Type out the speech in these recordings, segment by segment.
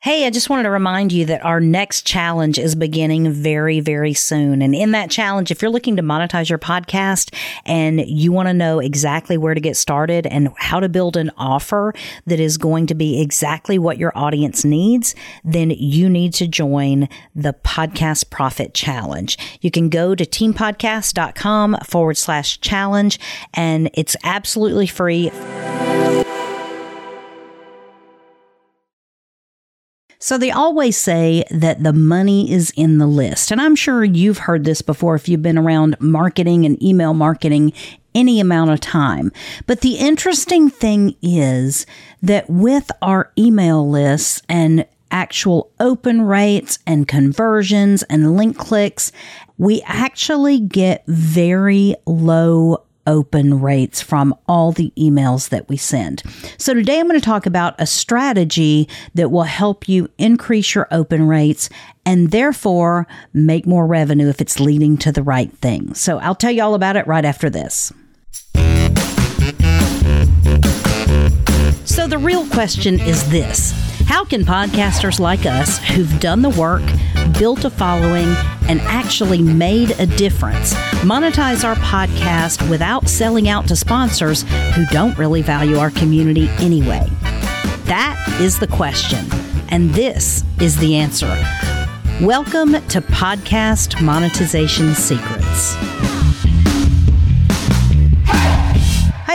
Hey, I just wanted to remind you that our next challenge is beginning very, very soon. And in that challenge, if you're looking to monetize your podcast and you want to know exactly where to get started and how to build an offer that is going to be exactly what your audience needs, then you need to join the Podcast Profit Challenge. You can go to teampodcast.com forward slash challenge and it's absolutely free. So they always say that the money is in the list. And I'm sure you've heard this before if you've been around marketing and email marketing any amount of time. But the interesting thing is that with our email lists and actual open rates and conversions and link clicks, we actually get very low open rates from all the emails that we send. So today I'm going to talk about a strategy that will help you increase your open rates and therefore make more revenue if it's leading to the right thing. So I'll tell you all about it right after this. So the real question is this how can podcasters like us who've done the work, built a following, and actually made a difference monetize our podcast without selling out to sponsors who don't really value our community anyway? That is the question, and this is the answer. Welcome to Podcast Monetization Secrets.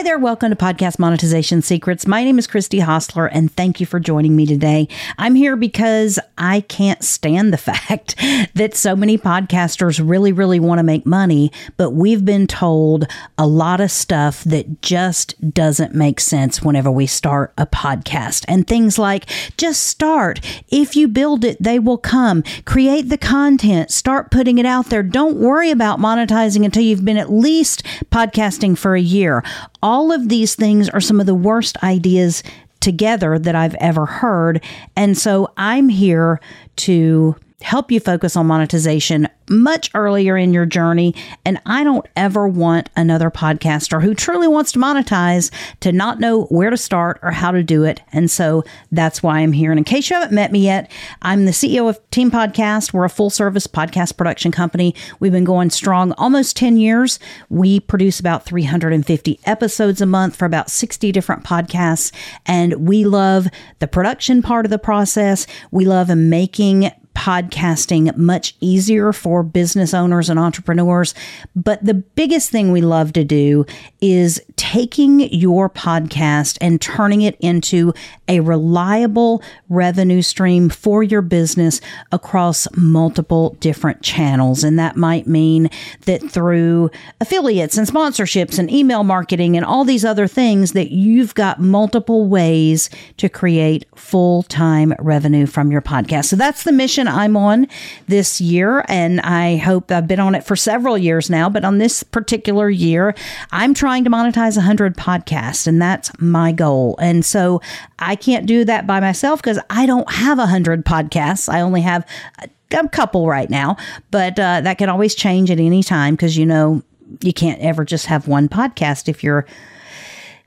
There. Welcome to Podcast Monetization Secrets. My name is Christy Hostler, and thank you for joining me today. I'm here because I can't stand the fact that so many podcasters really, really want to make money, but we've been told a lot of stuff that just doesn't make sense whenever we start a podcast. And things like just start. If you build it, they will come. Create the content, start putting it out there. Don't worry about monetizing until you've been at least podcasting for a year all of these things are some of the worst ideas together that I've ever heard. And so I'm here to help you focus on monetization much earlier in your journey. And I don't ever want another podcaster who truly wants to monetize to not know where to start or how to do it. And so that's why I'm here. And in case you haven't met me yet, I'm the CEO of Team Podcast. We're a full service podcast production company. We've been going strong almost 10 years. We produce about 350 episodes a month for about 60 different podcasts. And we love the production part of the process. We love making podcasting much easier for business owners and entrepreneurs. But the biggest thing we love to do is taking your podcast and turning it into a reliable revenue stream for your business across multiple different channels. And that might mean that through affiliates and sponsorships and email marketing and all these other things that you've got multiple ways to create full-time revenue from your podcast. So that's the mission I'm on this year, and I hope I've been on it for several years now. But on this particular year, I'm trying to monetize 100 podcasts, and that's my goal. And so I can't do that by myself because I don't have 100 podcasts. I only have a, a couple right now, but uh, that can always change at any time because you know you can't ever just have one podcast if you're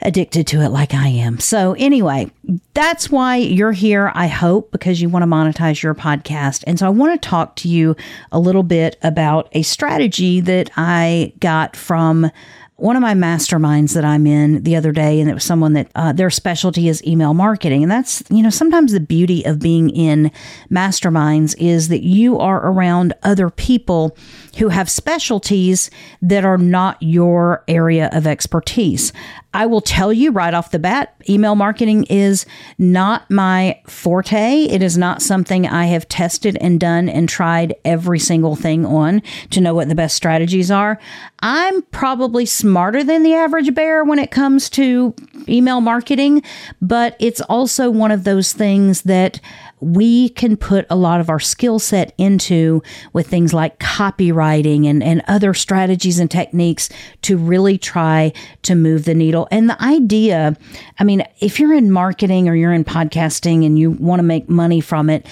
addicted to it like I am. So, anyway, that's why you're here, I hope, because you want to monetize your podcast. And so, I want to talk to you a little bit about a strategy that I got from one of my masterminds that I'm in the other day, and it was someone that uh, their specialty is email marketing. And that's, you know, sometimes the beauty of being in masterminds is that you are around other people who have specialties that are not your area of expertise. I will tell you right off the bat, email marketing is not my forte. It is not something I have tested and done and tried every single thing on to know what the best strategies are. I'm probably smarter than the average bear when it comes to email marketing, but it's also one of those things that we can put a lot of our skill set into with things like copywriting and, and other strategies and techniques to really try to move the needle. And the idea, I mean, if you're in marketing or you're in podcasting and you want to make money from it,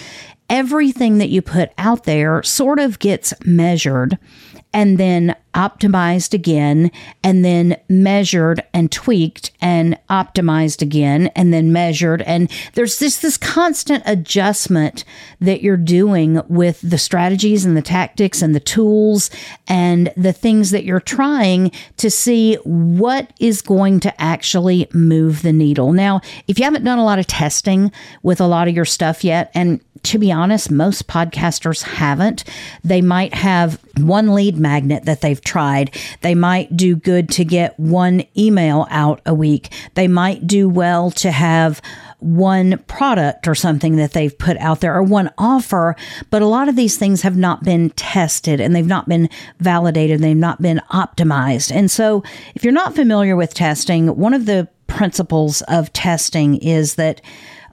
everything that you put out there sort of gets measured and then optimized again and then measured and tweaked and optimized again and then measured and there's this this constant adjustment that you're doing with the strategies and the tactics and the tools and the things that you're trying to see what is going to actually move the needle. Now, if you haven't done a lot of testing with a lot of your stuff yet and to be honest, most podcasters haven't. They might have one lead magnet that they've tried. They might do good to get one email out a week. They might do well to have one product or something that they've put out there or one offer, but a lot of these things have not been tested and they've not been validated, they've not been optimized. And so, if you're not familiar with testing, one of the principles of testing is that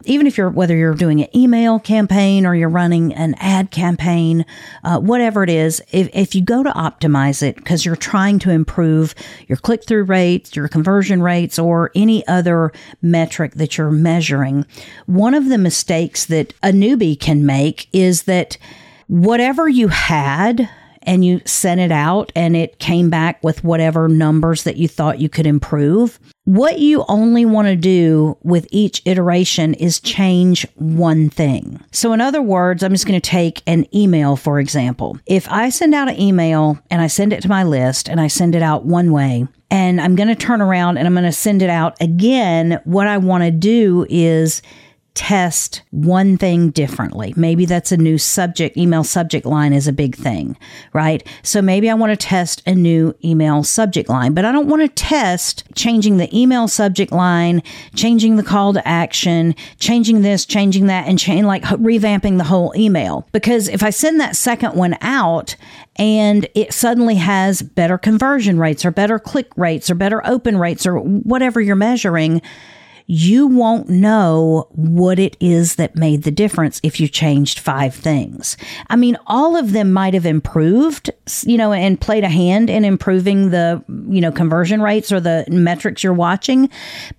even if you're whether you're doing an email campaign or you're running an ad campaign uh, whatever it is if, if you go to optimize it because you're trying to improve your click-through rates your conversion rates or any other metric that you're measuring one of the mistakes that a newbie can make is that whatever you had and you sent it out and it came back with whatever numbers that you thought you could improve. What you only want to do with each iteration is change one thing. So, in other words, I'm just going to take an email, for example. If I send out an email and I send it to my list and I send it out one way, and I'm going to turn around and I'm going to send it out again, what I want to do is test one thing differently. Maybe that's a new subject, email subject line is a big thing, right? So maybe I want to test a new email subject line, but I don't want to test changing the email subject line, changing the call to action, changing this, changing that, and change like revamping the whole email. Because if I send that second one out and it suddenly has better conversion rates or better click rates or better open rates or whatever you're measuring, you won't know what it is that made the difference if you changed five things. I mean, all of them might have improved, you know, and played a hand in improving the, you know, conversion rates or the metrics you're watching.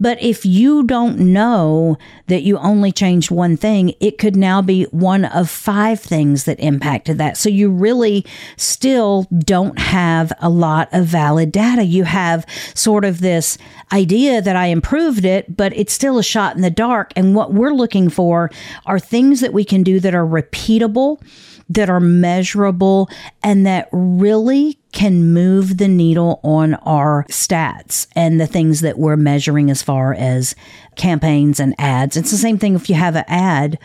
But if you don't know that you only changed one thing, it could now be one of five things that impacted that. So you really still don't have a lot of valid data. You have sort of this idea that I improved it, but it's still a shot in the dark. And what we're looking for are things that we can do that are repeatable, that are measurable, and that really can move the needle on our stats and the things that we're measuring as far as campaigns and ads. It's the same thing if you have an ad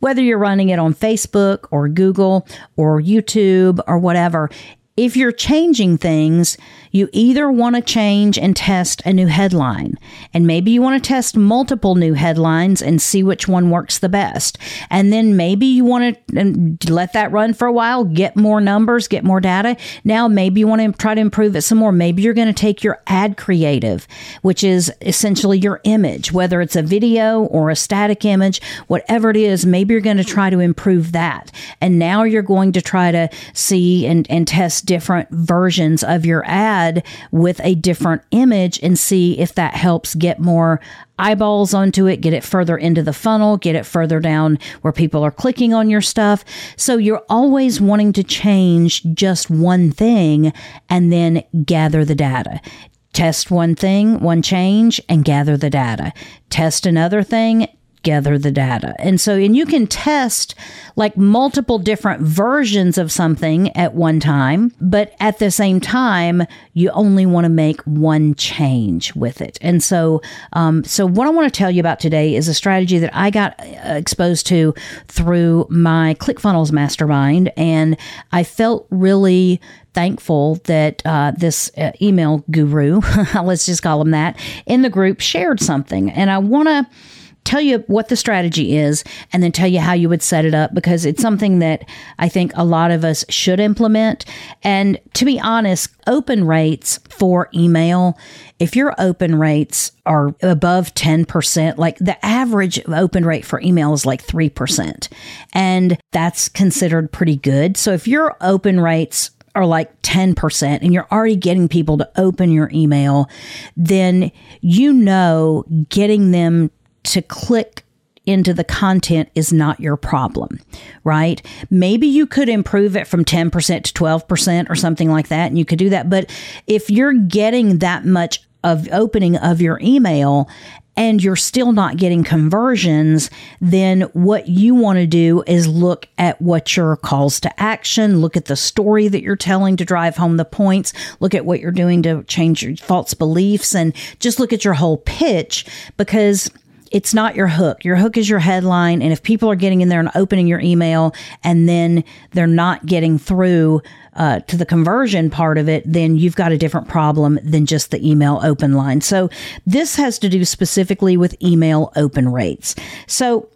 whether you're running it on Facebook or Google or YouTube or whatever, if you're changing things, you either want to change and test a new headline, and maybe you want to test multiple new headlines and see which one works the best. And then maybe you want to um, let that run for a while, get more numbers, get more data. Now, maybe you want to try to improve it some more. Maybe you're going to take your ad creative, which is essentially your image, whether it's a video or a static image, whatever it is, maybe you're going to try to improve that. And now you're going to try to see and, and test different versions of your ad with a different image and see if that helps get more eyeballs onto it, get it further into the funnel, get it further down where people are clicking on your stuff. So you're always wanting to change just one thing and then gather the data. Test one thing, one change, and gather the data. Test another thing, gather the data. And so, and you can test like multiple different versions of something at one time, but at the same time, you only want to make one change with it. And so, um, so what I want to tell you about today is a strategy that I got uh, exposed to through my ClickFunnels mastermind, and I felt really thankful that uh, this uh, email guru, let's just call him that, in the group shared something. And I want to tell you what the strategy is and then tell you how you would set it up because it's something that I think a lot of us should implement. And to be honest, open rates for email, if your open rates are above 10%, like the average open rate for email is like 3%, and that's considered pretty good. So if your open rates are like 10% and you're already getting people to open your email, then you know getting them to click into the content is not your problem, right? Maybe you could improve it from 10% to 12% or something like that, and you could do that. But if you're getting that much of opening of your email and you're still not getting conversions, then what you want to do is look at what your calls to action, look at the story that you're telling to drive home the points, look at what you're doing to change your false beliefs, and just look at your whole pitch because it's not your hook. Your hook is your headline. And if people are getting in there and opening your email and then they're not getting through uh, to the conversion part of it, then you've got a different problem than just the email open line. So this has to do specifically with email open rates. So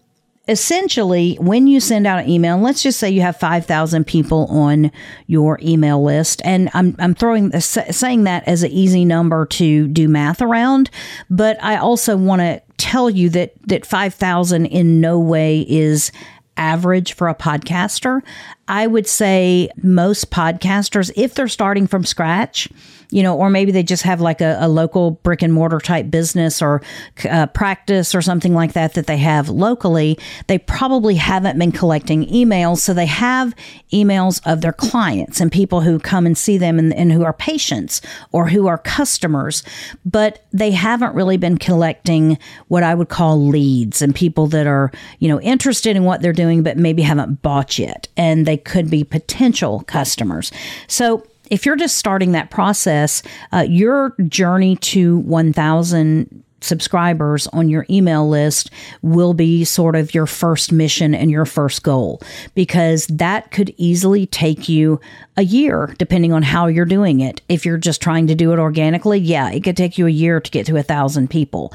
essentially, when you send out an email, let's just say you have 5,000 people on your email list, and I'm, I'm throwing uh, saying that as an easy number to do math around, but I also want to tell you that that 5,000 in no way is average for a podcaster. I would say most podcasters, if they're starting from scratch, you know, or maybe they just have like a, a local brick and mortar type business or uh, practice or something like that that they have locally, they probably haven't been collecting emails. So they have emails of their clients and people who come and see them and, and who are patients or who are customers, but they haven't really been collecting what I would call leads and people that are, you know, interested in what they're doing, but maybe haven't bought yet. And they could be potential customers. So if you're just starting that process, uh, your journey to 1,000 subscribers on your email list will be sort of your first mission and your first goal because that could easily take you a year depending on how you're doing it if you're just trying to do it organically yeah it could take you a year to get to a thousand people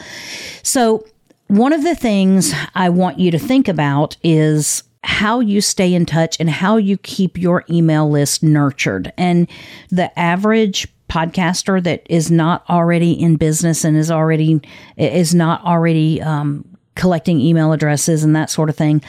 so one of the things i want you to think about is how you stay in touch and how you keep your email list nurtured. And the average podcaster that is not already in business and is already is not already um, collecting email addresses and that sort of thing,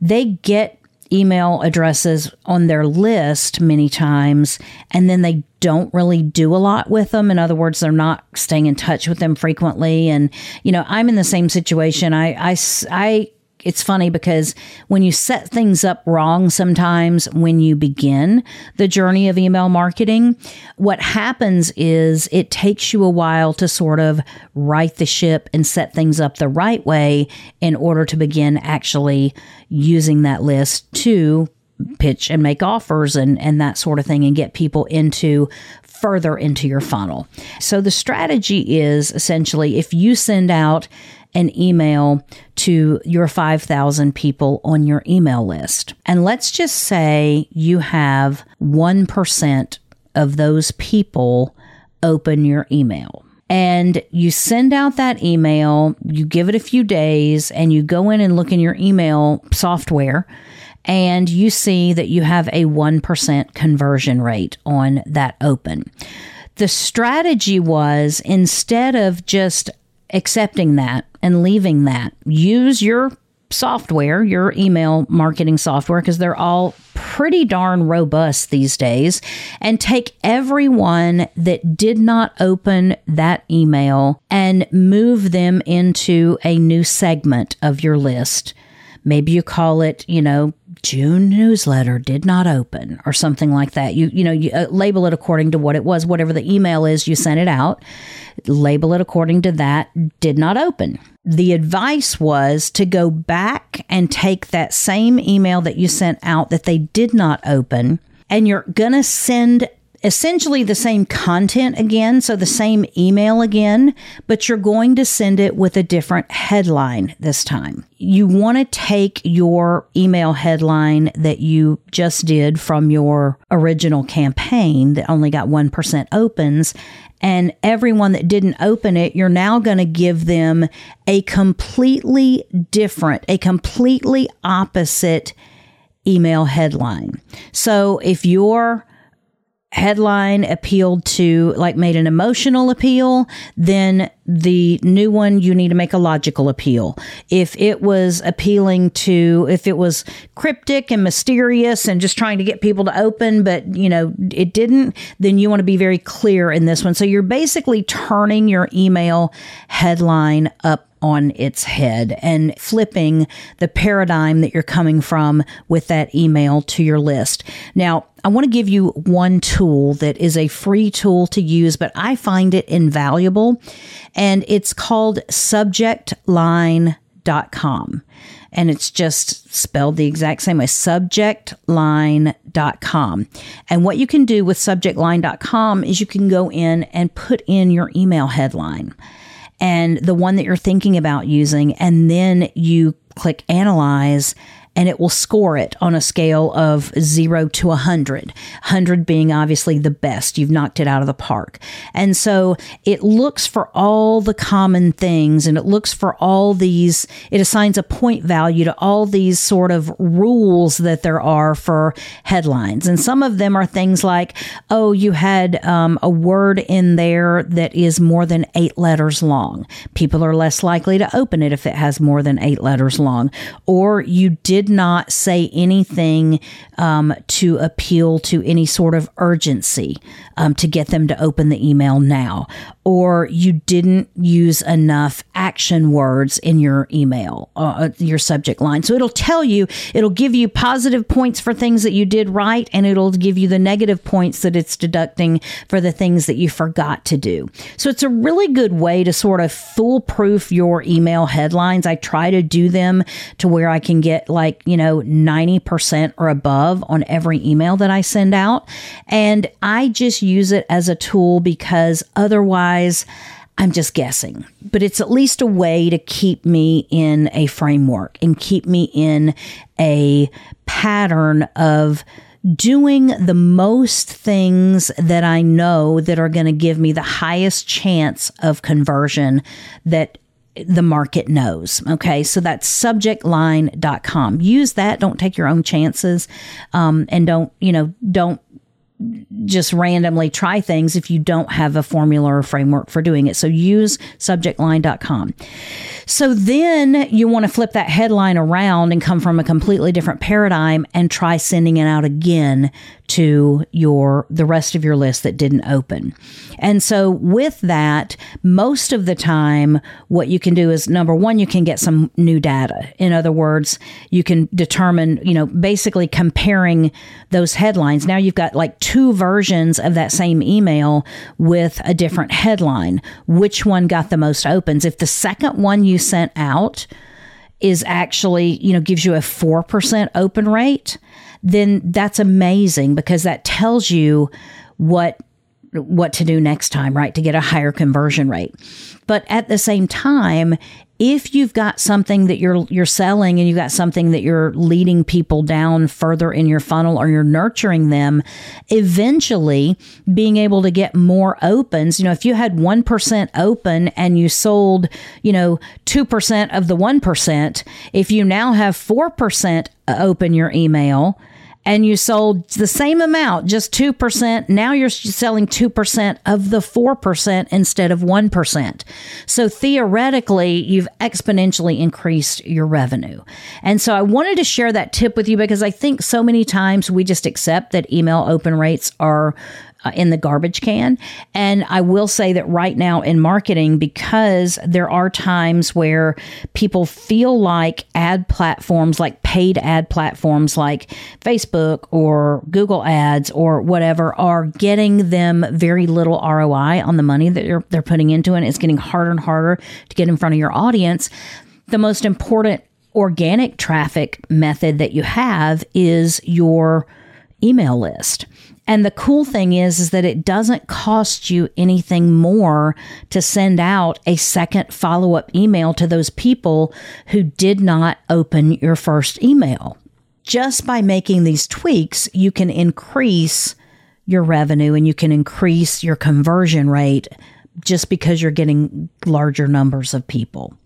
they get email addresses on their list many times and then they don't really do a lot with them. In other words they're not staying in touch with them frequently. And you know i'm in the same situation. I i, I it's funny because when you set things up wrong sometimes when you begin the journey of email marketing, what happens is it takes you a while to sort of right the ship and set things up the right way in order to begin actually using that list to pitch and make offers and, and that sort of thing and get people into further into your funnel. So the strategy is essentially if you send out an email to your 5,000 people on your email list. And let's just say you have 1% of those people open your email. And you send out that email, you give it a few days, and you go in and look in your email software and you see that you have a 1% conversion rate on that open. The strategy was instead of just accepting that and leaving that. Use your software, your email marketing software, because they're all pretty darn robust these days, and take everyone that did not open that email and move them into a new segment of your list. Maybe you call it, you know, June newsletter did not open or something like that. You you know, you uh, label it according to what it was, whatever the email is you sent it out label it according to that, did not open. The advice was to go back and take that same email that you sent out that they did not open, and you're going to send essentially the same content again, so the same email again, but you're going to send it with a different headline this time. You want to take your email headline that you just did from your original campaign that only got 1% opens and everyone that didn't open it, you're now going to give them a completely different, a completely opposite email headline. So if you're headline appealed to like made an emotional appeal then the new one you need to make a logical appeal. If it was appealing to if it was cryptic and mysterious and just trying to get people to open but you know it didn't then you want to be very clear in this one. So you're basically turning your email headline up on its head and flipping the paradigm that you're coming from with that email to your list. Now, I want to give you one tool that is a free tool to use, but I find it invaluable, and it's called subjectline.com and it's just spelled the exact same way subjectline.com. And what you can do with subjectline.com is you can go in and put in your email headline and the one that you're thinking about using, and then you click analyze and it will score it on a scale of zero to 100. 100 being obviously the best. You've knocked it out of the park. And so it looks for all the common things and it looks for all these, it assigns a point value to all these sort of rules that there are for headlines. And some of them are things like, oh, you had um, a word in there that is more than eight letters long. People are less likely to open it if it has more than eight letters long. Or you did did not say anything um, to appeal to any sort of urgency um, to get them to open the email now, or you didn't use enough action words in your email, uh, uh, your subject line. So it'll tell you, it'll give you positive points for things that you did right, and it'll give you the negative points that it's deducting for the things that you forgot to do. So it's a really good way to sort of foolproof your email headlines. I try to do them to where I can get like like, you know, 90% or above on every email that I send out. And I just use it as a tool because otherwise, I'm just guessing, but it's at least a way to keep me in a framework and keep me in a pattern of doing the most things that I know that are going to give me the highest chance of conversion that the market knows. Okay. So that's subjectline.com. Use that. Don't take your own chances. Um, and don't, you know, don't just randomly try things if you don't have a formula or framework for doing it. So use subjectline.com. So then you want to flip that headline around and come from a completely different paradigm and try sending it out again to your the rest of your list that didn't open. And so with that, most of the time what you can do is number 1 you can get some new data. In other words, you can determine, you know, basically comparing those headlines. Now you've got like two versions of that same email with a different headline. Which one got the most opens? If the second one you sent out is actually, you know, gives you a 4% open rate, then that's amazing because that tells you what what to do next time, right? To get a higher conversion rate. But at the same time, if you've got something that you're you're selling and you've got something that you're leading people down further in your funnel or you're nurturing them, eventually being able to get more opens, you know, if you had 1% open and you sold, you know, 2% of the 1%, if you now have 4% open your email, and you sold the same amount, just 2%. Now you're selling 2% of the 4% instead of 1%. So theoretically, you've exponentially increased your revenue. And so I wanted to share that tip with you because I think so many times we just accept that email open rates are uh, in the garbage can. And I will say that right now in marketing, because there are times where people feel like ad platforms, like paid ad platforms like Facebook or Google Ads or whatever, are getting them very little ROI on the money that they're, they're putting into it. It's getting harder and harder to get in front of your audience. The most important organic traffic method that you have is your email list. And the cool thing is, is that it doesn't cost you anything more to send out a second follow up email to those people who did not open your first email. Just by making these tweaks, you can increase your revenue and you can increase your conversion rate just because you're getting larger numbers of people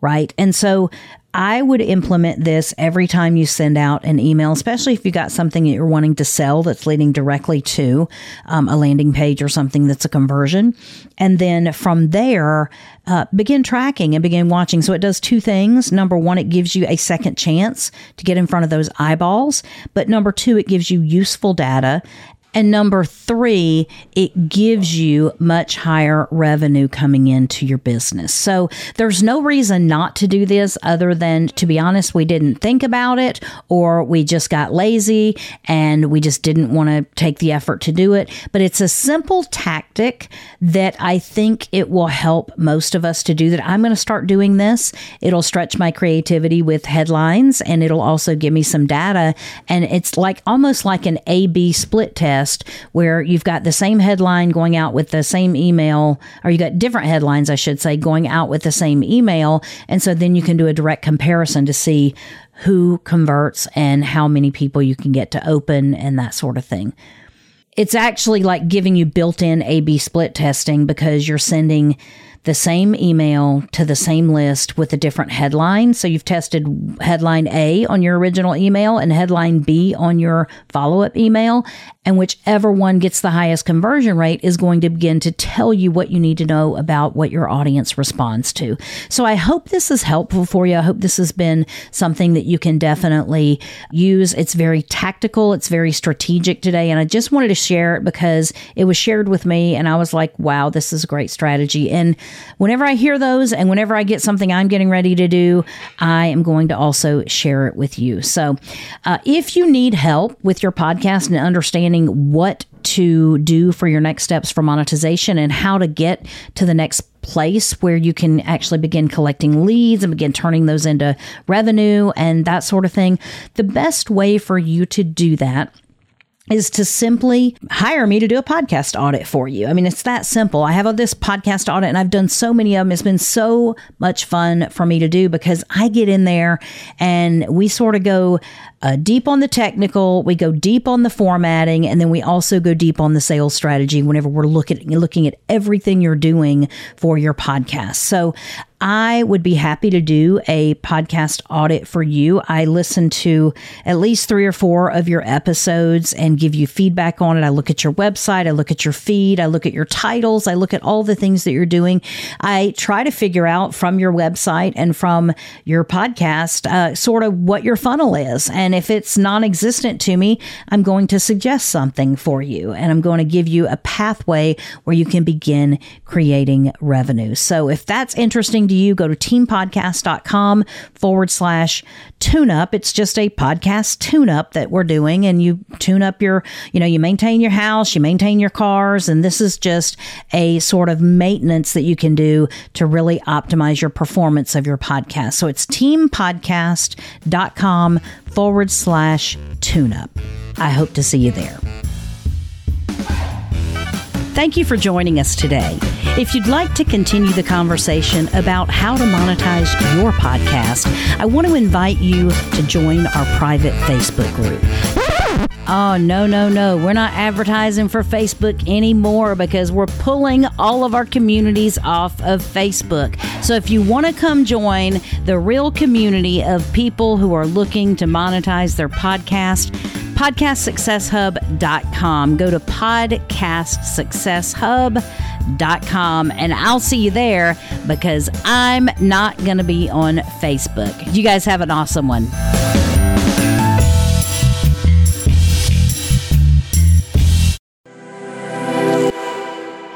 right? And so I would implement this every time you send out an email, especially if you got something that you're wanting to sell that's leading directly to um, a landing page or something that's a conversion. And then from there, uh, begin tracking and begin watching. So it does two things. Number one, it gives you a second chance to get in front of those eyeballs. But number two, it gives you useful data And number three, it gives you much higher revenue coming into your business. So there's no reason not to do this other than, to be honest, we didn't think about it or we just got lazy and we just didn't want to take the effort to do it. But it's a simple tactic that I think it will help most of us to do that. I'm going to start doing this. It'll stretch my creativity with headlines and it'll also give me some data. And it's like almost like an A B split test where you've got the same headline going out with the same email, or you got different headlines, I should say, going out with the same email. And so then you can do a direct comparison to see who converts and how many people you can get to open and that sort of thing it's actually like giving you built in A B split testing because you're sending the same email to the same list with a different headline. So you've tested headline A on your original email and headline B on your follow up email. And whichever one gets the highest conversion rate is going to begin to tell you what you need to know about what your audience responds to. So I hope this is helpful for you. I hope this has been something that you can definitely use. It's very tactical, it's very strategic today. And I just wanted to share it because it was shared with me and I was like, wow, this is a great strategy. And whenever I hear those and whenever I get something I'm getting ready to do, I am going to also share it with you. So uh, if you need help with your podcast and understanding what to do for your next steps for monetization and how to get to the next place where you can actually begin collecting leads and begin turning those into revenue and that sort of thing. The best way for you to do that is to simply hire me to do a podcast audit for you. I mean, it's that simple. I have this podcast audit and I've done so many of them. It's been so much fun for me to do because I get in there and we sort of go uh, deep on the technical, we go deep on the formatting, and then we also go deep on the sales strategy whenever we're looking looking at everything you're doing for your podcast. So I would be happy to do a podcast audit for you. I listen to at least three or four of your episodes and give you feedback on it. I look at your website, I look at your feed, I look at your titles, I look at all the things that you're doing. I try to figure out from your website and from your podcast uh, sort of what your funnel is. And if it's non existent to me, I'm going to suggest something for you and I'm going to give you a pathway where you can begin creating revenue. So if that's interesting, to you, go to teampodcast.com forward slash tune up. It's just a podcast tune up that we're doing. And you tune up your, you know, you maintain your house, you maintain your cars. And this is just a sort of maintenance that you can do to really optimize your performance of your podcast. So it's teampodcast.com forward slash tune up. I hope to see you there. Thank you for joining us today. If you'd like to continue the conversation about how to monetize your podcast, I want to invite you to join our private Facebook group. Oh, no, no, no. We're not advertising for Facebook anymore because we're pulling all of our communities off of Facebook. So if you want to come join the real community of people who are looking to monetize their podcast, podcastsuccesshub.com. Go to podcastsuccesshub.com and I'll see you there because I'm not going to be on Facebook. You guys have an awesome one.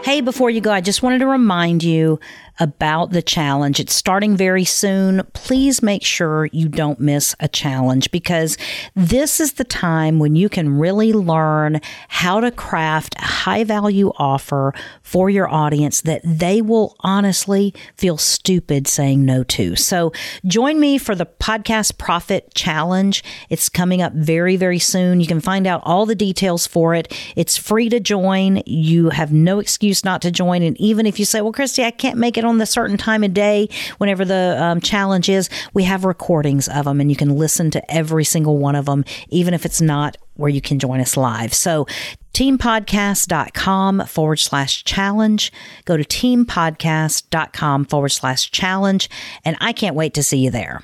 Hey, before you go, I just wanted to remind you about the challenge. It's starting very soon. Please make sure you don't miss a challenge because this is the time when you can really learn how to craft a high value offer for your audience that they will honestly feel stupid saying no to. So join me for the Podcast Profit Challenge. It's coming up very, very soon. You can find out all the details for it. It's free to join. You have no excuse not to join. And even if you say, well, Christy, I can't make it on the certain time of day, whenever the um, challenge is, we have recordings of them and you can listen to every single one of them, even if it's not where you can join us live. So teampodcast.com forward slash challenge. Go to teampodcast.com forward slash challenge. And I can't wait to see you there.